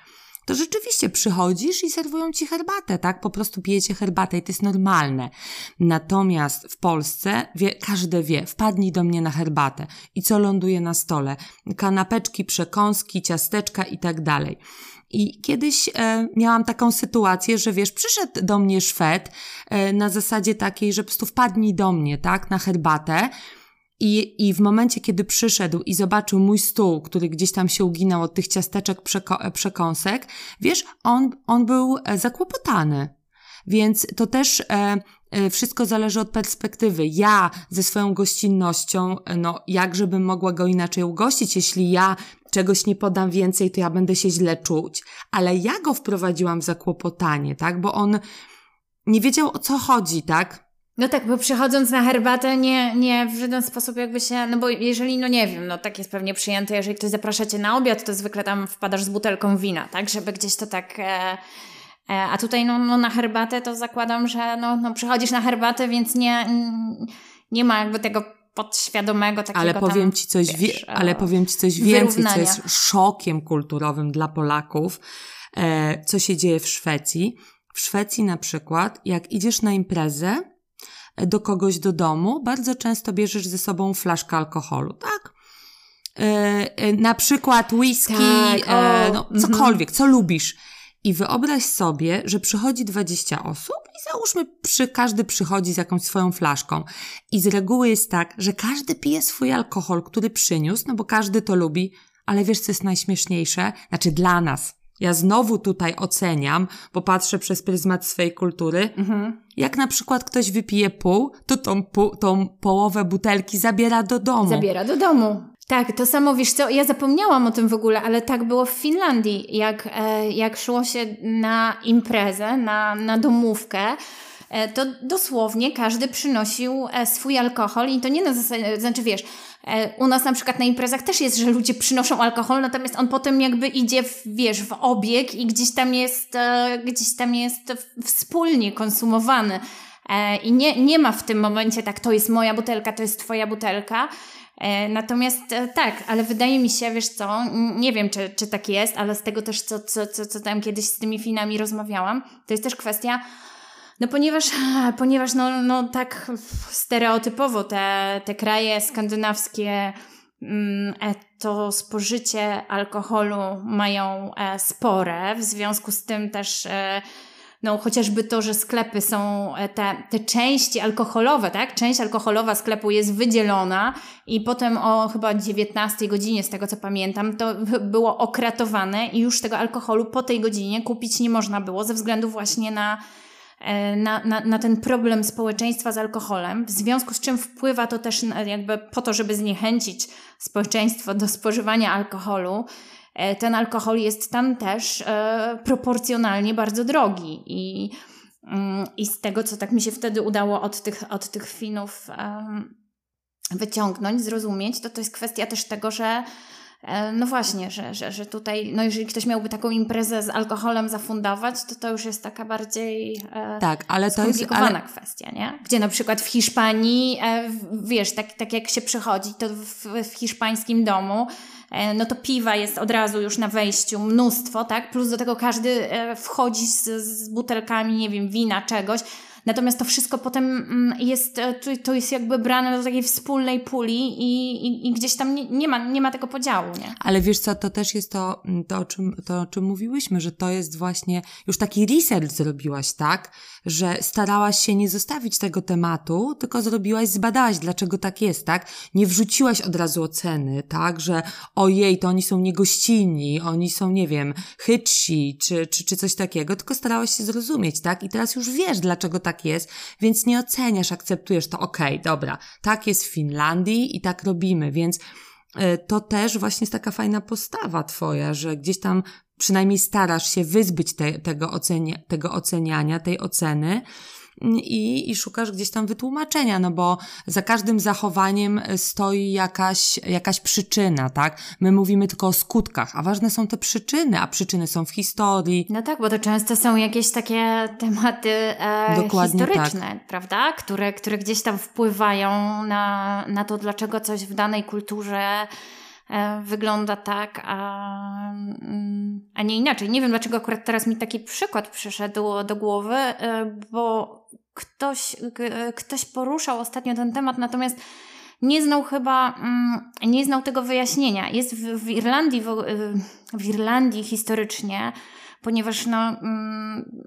to rzeczywiście przychodzisz i serwują ci herbatę, tak? Po prostu pijecie herbatę i to jest normalne. Natomiast w Polsce wie, każdy wie, wpadnij do mnie na herbatę i co ląduje na stole? Kanapeczki, przekąski, ciasteczka i tak dalej. I kiedyś e, miałam taką sytuację, że wiesz, przyszedł do mnie Szwed e, na zasadzie takiej, że po prostu wpadnij do mnie, tak, na herbatę. I, I w momencie, kiedy przyszedł i zobaczył mój stół, który gdzieś tam się uginał od tych ciasteczek, przeko- przekąsek, wiesz, on, on był e, zakłopotany. Więc to też e, e, wszystko zależy od perspektywy. Ja ze swoją gościnnością, e, no jakże bym mogła go inaczej ugościć, jeśli ja czegoś nie podam więcej, to ja będę się źle czuć. Ale ja go wprowadziłam w zakłopotanie, tak? Bo on nie wiedział o co chodzi, tak? No tak, bo przychodząc na herbatę nie, nie w żaden sposób jakby się, no bo jeżeli, no nie wiem, no tak jest pewnie przyjęte, jeżeli ktoś zaprasza Cię na obiad, to zwykle tam wpadasz z butelką wina, tak, żeby gdzieś to tak... E, e, a tutaj no, no na herbatę to zakładam, że no, no przychodzisz na herbatę, więc nie, nie ma jakby tego podświadomego takiego ale powiem tam, ci coś wiesz, Ale powiem Ci coś więcej, co jest szokiem kulturowym dla Polaków, e, co się dzieje w Szwecji. W Szwecji na przykład, jak idziesz na imprezę, do kogoś do domu, bardzo często bierzesz ze sobą flaszkę alkoholu, tak? Yy, na przykład whisky, tak, e, no, mhm. cokolwiek, co lubisz. I wyobraź sobie, że przychodzi 20 osób i załóżmy, przy, każdy przychodzi z jakąś swoją flaszką. I z reguły jest tak, że każdy pije swój alkohol, który przyniósł, no bo każdy to lubi, Ale wiesz, co jest najśmieszniejsze? Znaczy dla nas. Ja znowu tutaj oceniam, bo patrzę przez pryzmat swojej kultury. Mhm. Jak na przykład ktoś wypije pół, to tą, pół, tą połowę butelki zabiera do domu. Zabiera do domu. Tak, to samo wiesz co, ja zapomniałam o tym w ogóle, ale tak było w Finlandii, jak, e, jak szło się na imprezę, na, na domówkę, e, to dosłownie każdy przynosił e, swój alkohol i to nie na zasadzie, znaczy wiesz, u nas na przykład na imprezach też jest, że ludzie przynoszą alkohol, natomiast on potem jakby idzie, w, wiesz, w obieg i gdzieś tam jest, gdzieś tam jest wspólnie konsumowany. I nie, nie ma w tym momencie tak, to jest moja butelka, to jest twoja butelka, E, natomiast e, tak, ale wydaje mi się, wiesz co, nie wiem czy, czy tak jest, ale z tego też, co, co, co, co tam kiedyś z tymi Finami rozmawiałam, to jest też kwestia, no ponieważ, ponieważ no, no tak stereotypowo te, te kraje skandynawskie mm, e, to spożycie alkoholu mają spore, w związku z tym też no chociażby to, że sklepy są, e, te, te części alkoholowe, tak? Część alkoholowa sklepu jest wydzielona i potem o chyba 19 godzinie, z tego co pamiętam, to było okratowane i już tego alkoholu po tej godzinie kupić nie można było ze względu właśnie na, e, na, na, na ten problem społeczeństwa z alkoholem, w związku z czym wpływa to też jakby po to, żeby zniechęcić społeczeństwo do spożywania alkoholu, E, ten alkohol jest tam też e, proporcjonalnie bardzo drogi i, mm, i z tego, co tak mi się wtedy udało od tych, od tych Finów wyciągnąć, zrozumieć, to to jest kwestia też tego, że e, no właśnie, że, że, że tutaj, no jeżeli ktoś miałby taką imprezę z alkoholem zafundować, to to już jest taka bardziej tak, ale to jest ale... kwestia, nie? Gdzie na przykład w Hiszpanii, wiesz, tak, tak jak się przychodzi, to w, w hiszpańskim domu E, no to piwa jest od razu już na wejściu mnóstwo, tak? Plus do tego każdy e, wchodzi z, z butelkami, nie wiem, wina, czegoś. Natomiast to wszystko potem mm, jest, e, to jest jakby brane do takiej wspólnej puli i, i, i gdzieś tam nie, nie, ma, nie ma tego podziału, nie? Ale wiesz co, to też jest to, mm, to, o czym, to, o czym mówiłyśmy, że to jest właśnie, już taki research zrobiłaś, tak? Że starałaś się nie zostawić tego tematu, tylko zrobiłaś, zbadałaś, dlaczego tak jest, tak? Nie wrzuciłaś od razu oceny, tak? Że ojej, to oni są niegościnni, oni są, nie wiem, chytsi, czy, czy, czy coś takiego, tylko starałaś się zrozumieć, tak? I teraz już wiesz, dlaczego tak tak jest, więc nie oceniasz, akceptujesz to, okej, okay, dobra, tak jest w Finlandii i tak robimy, więc e, to też właśnie jest taka fajna postawa twoja, że gdzieś tam przynajmniej starasz się wyzbyć te, tego, ocenia, tego oceniania, tej oceny, i, i szukasz gdzieś tam wytłumaczenia, no bo za każdym zachowaniem stoi jakaś, jakaś przyczyna, tak? My mówimy tylko o skutkach, a ważne są te przyczyny, a przyczyny są w historii. No tak, bo to często są jakieś takie tematy e, historyczne, tak. prawda? Które, które gdzieś tam wpływają na, na to, dlaczego coś w danej kulturze e, wygląda tak, a, mm, a nie inaczej. Nie wiem, dlaczego akurat teraz mi taki przykład przyszedł do głowy, e, bo ktoś, ktoś poruszał ostatnio ten temat, natomiast nie znał chyba, mm, nie znał tego wyjaśnienia. Jest w, w Irlandii, w, w, Irlandii historycznie, ponieważ no, mm,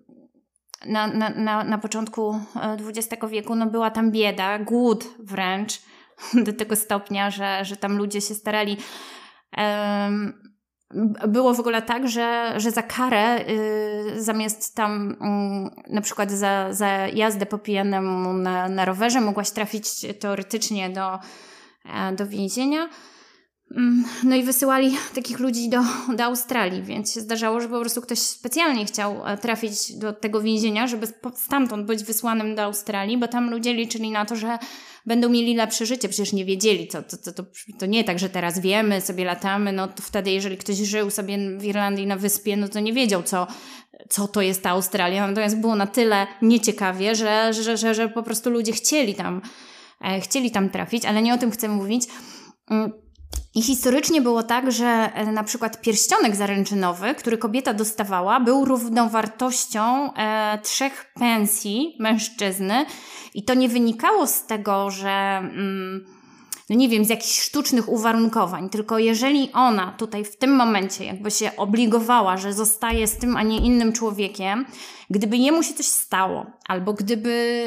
na, na, na, na początku XX e, wieku no, była tam bieda, głód wręcz, do tego stopnia, że, że tam ludzie się starali um, było w ogóle tak, że, że za karę y, zamiast tam y, na przykład za, za jazdę po pijanemu na, na rowerze mogłaś trafić teoretycznie do, e, do więzienia. Mm, no i wysyłali takich ludzi do, do Australii, więc się zdarzało, że po prostu ktoś specjalnie chciał e, trafić do tego więzienia, żeby stamtąd być wysłanym do Australii, bo tam ludzie liczyli na to, że będą mieli lepsze życie. Przecież nie wiedzieli, co, to, to, to, to nie tak, że teraz wiemy, sobie latamy, no to wtedy jeżeli ktoś żył sobie w Irlandii na wyspie, no to nie wiedział, co, co to jest ta Australia. Natomiast było na tyle nieciekawie, że, że, że, że po prostu ludzie chcieli tam, e, chcieli tam trafić, ale nie o tym chcę mówić. I historycznie było tak, że e, na przykład pierścionek zaręczynowy, który kobieta dostawała, był równowartością e, trzech pensji mężczyzny. I to nie wynikało z tego, że. Mm, no nie wiem, z jakichś sztucznych uwarunkowań, tylko jeżeli ona tutaj w tym momencie jakby się obligowała, że zostaje z tym, a nie innym człowiekiem, gdyby jemu się coś stało, albo gdyby,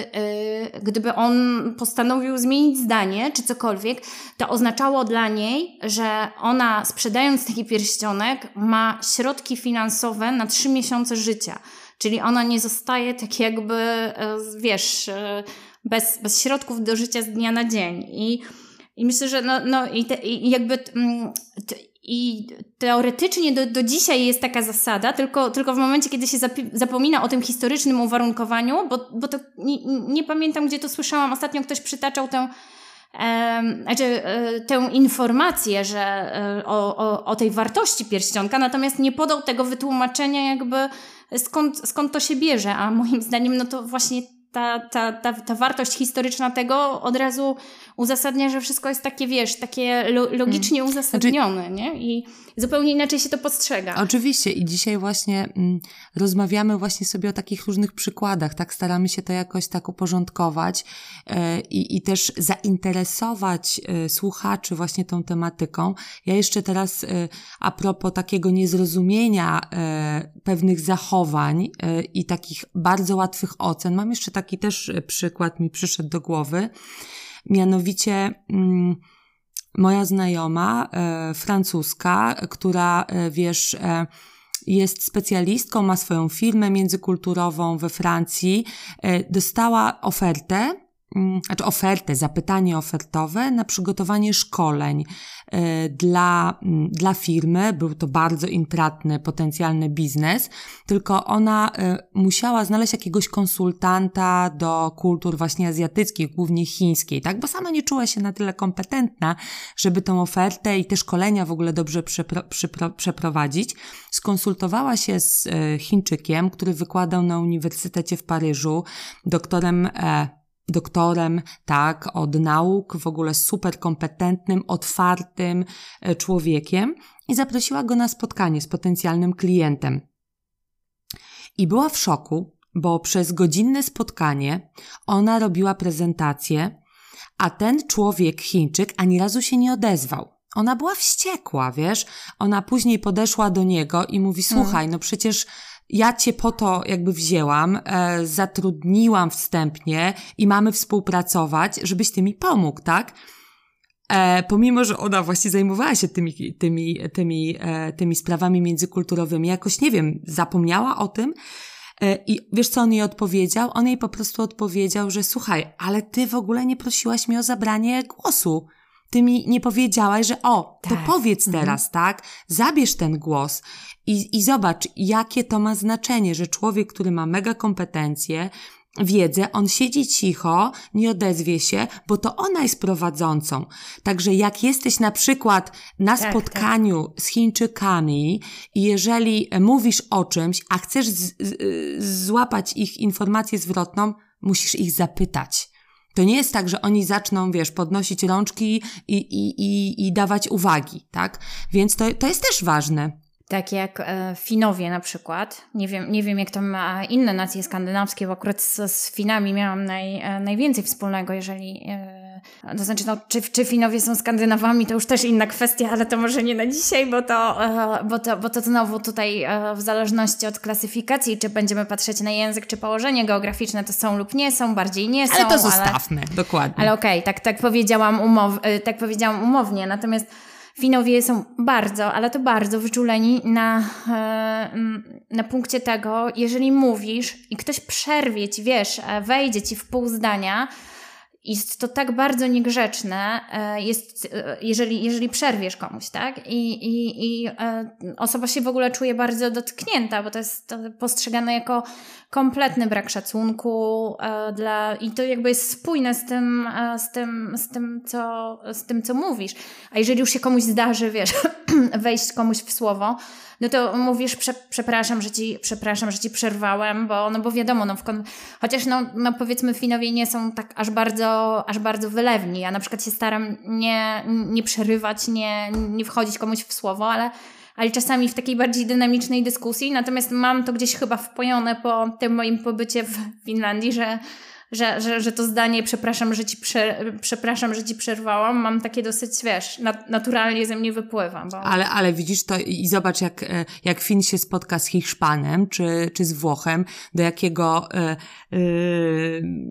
yy, gdyby on postanowił zmienić zdanie, czy cokolwiek, to oznaczało dla niej, że ona sprzedając taki pierścionek ma środki finansowe na trzy miesiące życia. Czyli ona nie zostaje tak jakby, e, wiesz, e, bez, bez środków do życia z dnia na dzień. I, i myślę, że no, no i, te, i jakby. Mm, I teoretycznie do, do dzisiaj jest taka zasada, tylko, tylko w momencie, kiedy się zapomina o tym historycznym uwarunkowaniu, bo, bo to nie, nie pamiętam, gdzie to słyszałam. Ostatnio ktoś przytaczał tę znaczy, e, tę informację, że e, o, o, o tej wartości pierścionka, natomiast nie podał tego wytłumaczenia jakby skąd, skąd to się bierze, a moim zdaniem no to właśnie ta, ta, ta, ta wartość historyczna tego od razu uzasadnia, że wszystko jest takie, wiesz, takie lo, logicznie hmm. uzasadnione, znaczy, nie? I zupełnie inaczej się to postrzega. Oczywiście i dzisiaj właśnie mm, rozmawiamy właśnie sobie o takich różnych przykładach, tak staramy się to jakoś tak uporządkować e, i, też zainteresować e, słuchaczy właśnie tą tematyką. Ja jeszcze teraz e, a propos takiego niezrozumienia pewnych zachowań i takich bardzo łatwych ocen, mam jeszcze taki też przykład mi przyszedł do głowy. Mianowicie mm, moja znajoma, e, francuska, która, e, wiesz, e, jest specjalistką, ma swoją firmę międzykulturową we Francji, dostała ofertę znaczy ofertę, zapytanie ofertowe na przygotowanie szkoleń e, dla, mm, dla firmy. Był to bardzo intratny, potencjalny biznes, tylko ona e, musiała znaleźć jakiegoś konsultanta do kultur właśnie azjatyckich, głównie chińskiej, tak? Bo sama nie czuła się na tyle kompetentna, żeby tą ofertę i te szkolenia w ogóle dobrze przepro, przeprowadzić. Skonsultowała się z e, Chińczykiem, który wykładał na Uniwersytecie w Paryżu, doktorem doktorem, tak, od nauk, w ogóle super kompetentnym, otwartym e, człowiekiem i zaprosiła go na spotkanie z potencjalnym klientem. I była w szoku, bo przez godzinne spotkanie ona robiła prezentację, a ten człowiek, Chińczyk, ani razu się nie odezwał. Ona była wściekła, wiesz? Ona później podeszła do niego i mówi: Słuchaj, no przecież ja cię po to jakby wzięłam, e, zatrudniłam wstępnie i mamy współpracować, żebyś ty mi pomógł, tak? E, pomimo, że ona właśnie zajmowała się tymi, tymi, tymi, e, tymi sprawami międzykulturowymi, jakoś, nie wiem, zapomniała o tym. E, I wiesz, co on jej odpowiedział? On jej po prostu odpowiedział, że słuchaj, ale ty w ogóle nie prosiłaś mnie o zabranie głosu ty mi nie powiedziałaś, że o, to tak. powiedz mhm. teraz, mhm. tak? Zabierz ten głos i, i zobacz, jakie to ma znaczenie, że człowiek, który ma mega kompetencje, wiedzę, on siedzi cicho, nie odezwie się, bo to ona jest prowadzącą. Także jak jesteś na przykład na tak, spotkaniu tak. z Chińczykami i jeżeli mówisz o czymś, a chcesz z, z, złapać ich informację zwrotną, musisz ich zapytać. To nie jest tak, że oni zaczną, wiesz, podnosić rączki i, i, i, i dawać uwagi, tak? Więc to, to jest też ważne. Tak jak e, Finowie na przykład. Nie wiem, nie wiem jak to ma inne nacje skandynawskie, bo akurat z, z Finami miałam naj, e, najwięcej wspólnego, jeżeli... E, to znaczy, no, czy, czy Finowie są Skandynawami, to już też inna kwestia, ale to może nie na dzisiaj, bo to, e, bo to, bo to znowu tutaj e, w zależności od klasyfikacji, czy będziemy patrzeć na język, czy położenie geograficzne, to są lub nie są, bardziej nie są. Ale to zostawmy, ale, dokładnie. Ale okej, okay, tak, tak, powiedziałam umow, tak powiedziałam umownie, natomiast Finowie są bardzo, ale to bardzo wyczuleni na, e, na punkcie tego, jeżeli mówisz i ktoś przerwie ci, wiesz, e, wejdzie ci w pół zdania, jest to tak bardzo niegrzeczne, e, jest, jeżeli, jeżeli przerwiesz komuś, tak? I, i, i osoba się w ogóle czuje bardzo dotknięta, bo to jest postrzegane jako kompletny brak szacunku dla, i to jakby jest spójne z tym, z tym, z tym, co, z tym, co mówisz. A jeżeli już się komuś zdarzy, wiesz, wejść komuś w słowo, no to mówisz, prze, przepraszam, że ci, przepraszam, że ci przerwałem, bo, no bo wiadomo, no, w kon... chociaż no, no powiedzmy Finowie nie są tak aż bardzo, aż bardzo wylewni. Ja na przykład się staram nie, nie przerywać, nie, nie wchodzić komuś w słowo, ale ale czasami w takiej bardziej dynamicznej dyskusji. Natomiast mam to gdzieś chyba wpojone po tym moim pobycie w Finlandii, że że, że, że to zdanie, przepraszam, że ci, prze, przepraszam, że ci przerwałam, mam takie dosyć, wiesz, nat naturalnie ze mnie wypływa. Bo... Ale, ale widzisz to i zobacz, jak, e, jak Fin się spotka z Hiszpanem czy, czy z Włochem, do jakiego e, e,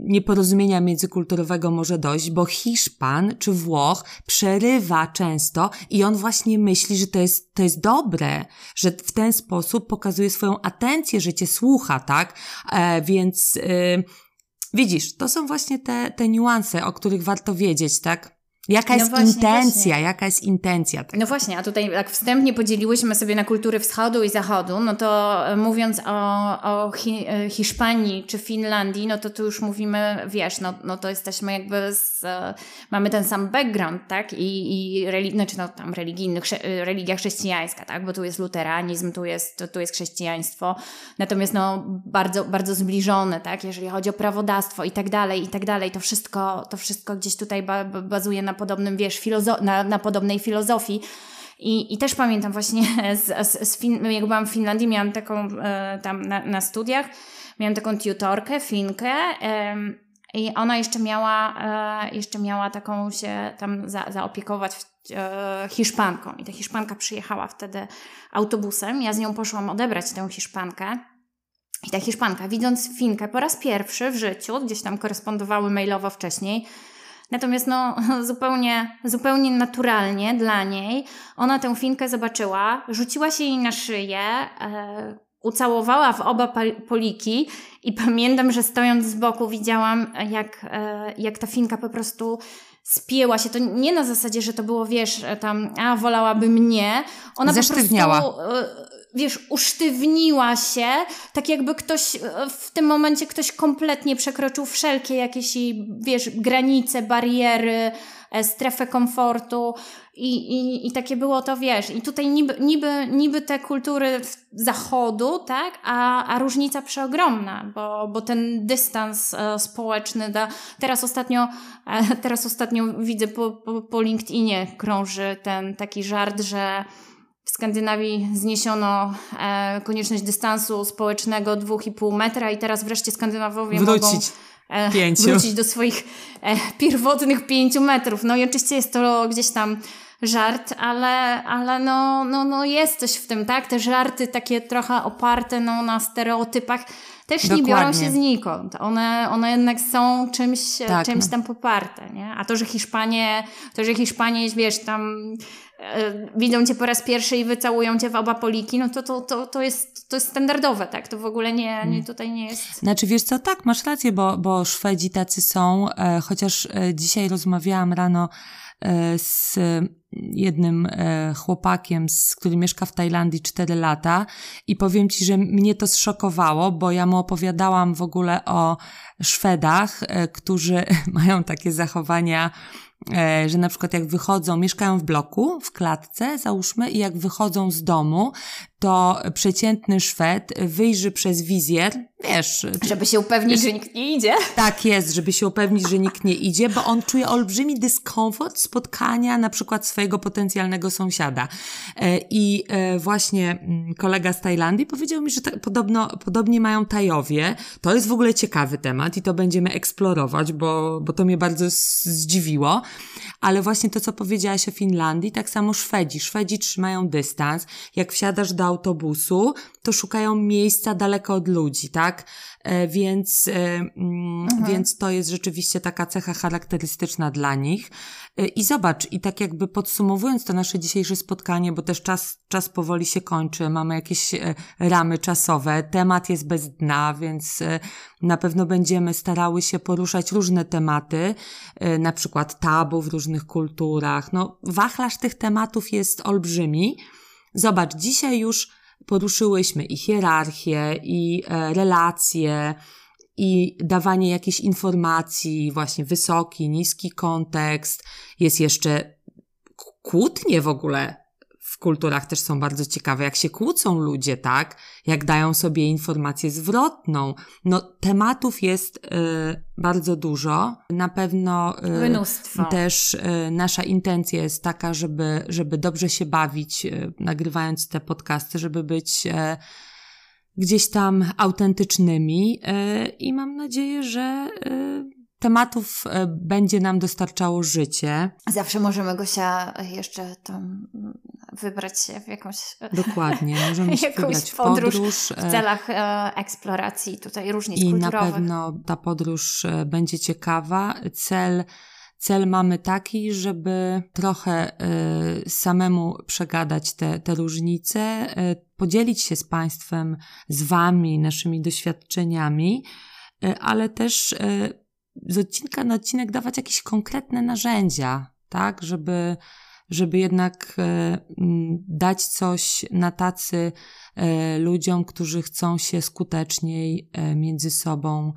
nieporozumienia międzykulturowego może dojść, bo Hiszpan czy Włoch przerywa często i on właśnie myśli, że to jest, to jest dobre, że w ten sposób pokazuje swoją atencję, że cię słucha, tak? E, więc e, widzisz, to są właśnie te, te niuanse, o których warto wiedzieć, tak? Jaka jest no właśnie, intencja? Właśnie. Jaka jest intencja? No właśnie, a tutaj jak wstępnie podzieliłyśmy sobie na kultury wschodu i zachodu, no to e, mówiąc o, o hi, e, Hiszpanii czy Finlandii, no to tu już mówimy, wiesz, no, no to jesteśmy jakby z, e, mamy ten sam background, tak? I, i religi- znaczy no tam religijny, religia chrześcijańska, tak? Bo tu jest luteranizm, tu jest, tu jest chrześcijaństwo, natomiast no bardzo, bardzo zbliżone, tak? Jeżeli chodzi o prawodawstwo i tak dalej, i tak dalej, to wszystko, to wszystko gdzieś tutaj ba bazuje na podobnym, wiesz, filozo- na, na podobnej filozofii. I, I też pamiętam właśnie, z, z, z fin- jak byłam w Finlandii, miałam taką e, tam na, na, studiach, miałam taką tutorkę, Finkę, e, i ona jeszcze miała, e, jeszcze miała taką się tam za, zaopiekować e, Hiszpanką. I ta Hiszpanka przyjechała wtedy autobusem. Ja z nią poszłam odebrać tę Hiszpankę. I ta Hiszpanka, widząc Finkę po raz pierwszy w życiu, gdzieś tam korespondowały mailowo wcześniej, Natomiast no, zupełnie, zupełnie naturalnie dla niej ona tę finkę zobaczyła, rzuciła się jej na szyję, e, ucałowała w oba poliki i pamiętam, że stojąc z boku widziałam, jak, e, jak ta finka po prostu spięła się. To nie na zasadzie, że to było, wiesz, tam, a wolałaby mnie. Ona po prostu e, wiesz, usztywniła się, tak jakby ktoś, w tym momencie ktoś kompletnie przekroczył wszelkie jakieś, wiesz, granice, bariery, e, strefę komfortu i, i, i takie było to, wiesz, i tutaj niby, niby, niby te kultury zachodu, tak, a, a różnica przeogromna, bo, bo ten dystans e, społeczny da, teraz ostatnio, e, teraz ostatnio widzę po, po, po LinkedInie krąży ten taki żart, że w Skandynawii zniesiono e, konieczność dystansu społecznego 2,5 metra i teraz wreszcie Skandynawowie wrócić. mogą e, wrócić do swoich e, pierwotnych 5 metrów. No i oczywiście jest to gdzieś tam żart, ale, ale no, no, no jest coś w tym, tak? Te żarty takie trochę oparte no, na stereotypach też Dokładnie. nie biorą się znikąd. One, one jednak są czymś, tak, czymś tam poparte, nie? A to, że Hiszpanie, to, że Hiszpanie, wiesz, tam e, widzą cię po raz pierwszy i wycałują cię w oba poliki, no to, to, to, to, jest, to jest standardowe, tak? To w ogóle nie, nie mm. tutaj nie jest... Znaczy, wiesz co, tak, masz rację, bo, bo Szwedzi tacy są, e, chociaż e, dzisiaj rozmawiałam rano z jednym e, chłopakiem, z, który mieszka w Tajlandii 4 lata i powiem Ci, że mnie to zszokowało, bo ja mu opowiadałam w ogóle o Szwedach, e, którzy mają takie zachowania E, że na przykład jak wychodzą, mieszkają w bloku, w klatce, załóżmy, i jak wychodzą z domu, to przeciętny Szwed wyjrzy przez wizjer, wiesz... Żeby się upewnić, że nikt nie idzie. Tak jest, żeby się upewnić, że nikt nie idzie, bo on czuje olbrzymi dyskomfort spotkania na przykład swojego potencjalnego sąsiada. E, I e, właśnie mm, kolega z Tajlandii powiedział mi, że tak, podobno, podobnie mają Tajowie. To jest w ogóle ciekawy temat i to będziemy eksplorować, bo, bo to mnie bardzo zdziwiło. Ale właśnie to, co powiedziałaś o Finlandii, tak samo Szwedzi. Szwedzi trzymają dystans. Jak wsiadasz do autobusu, to szukają miejsca daleko od ludzi, tak? E, więc, e, mm, mhm. więc to jest rzeczywiście taka cecha charakterystyczna dla nich. E, I zobacz, i tak jakby podsumowując to nasze dzisiejsze spotkanie, bo też czas, czas powoli się kończy, mamy jakieś ramy czasowe, temat jest bez dna, więc na pewno będziemy starały się poruszać różne tematy, na przykład tabu w różnych kulturach. No, wachlarz tych tematów jest olbrzymi. Zobacz, dzisiaj już poruszyłyśmy i hierarchię, i e, relacje, i dawanie jakiejś informacji, właśnie wysoki, niski kontekst. Jest jeszcze kłótnie w ogóle kulturach też są bardzo ciekawe, jak się kłócą ludzie, tak? Jak dają sobie informację zwrotną. No, tematów jest y, bardzo dużo. Na pewno y, też y, nasza intencja jest taka, żeby, żeby dobrze się bawić, nagrywając te podcasty, żeby być gdzieś tam autentycznymi i mam nadzieję, że tematów będzie nam dostarczało życie. Zawsze możemy Gosia jeszcze tam wybrać się w jakąś Dokładnie, możemy się jakąś podróż, podróż, w celach e, eksploracji tutaj różnic i kulturowych. I na pewno ta podróż e, będzie ciekawa. Cel Cel mamy taki, żeby trochę y, samemu przegadać te, te różnice, y, podzielić się z Państwem, z Wami, naszymi doświadczeniami, y, ale też z odcinka na odcinek dawać jakieś konkretne narzędzia, tak, żeby żeby jednak e, dać coś na tacy e, ludziom, którzy chcą się skuteczniej e, między sobą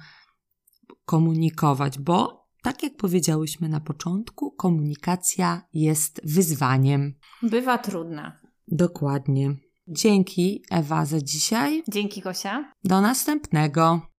komunikować, bo tak jak powiedziałyśmy na początku, komunikacja jest wyzwaniem. Bywa trudna. Dokładnie. Dzięki Ewa za dzisiaj. Dzięki Gosia. Do następnego.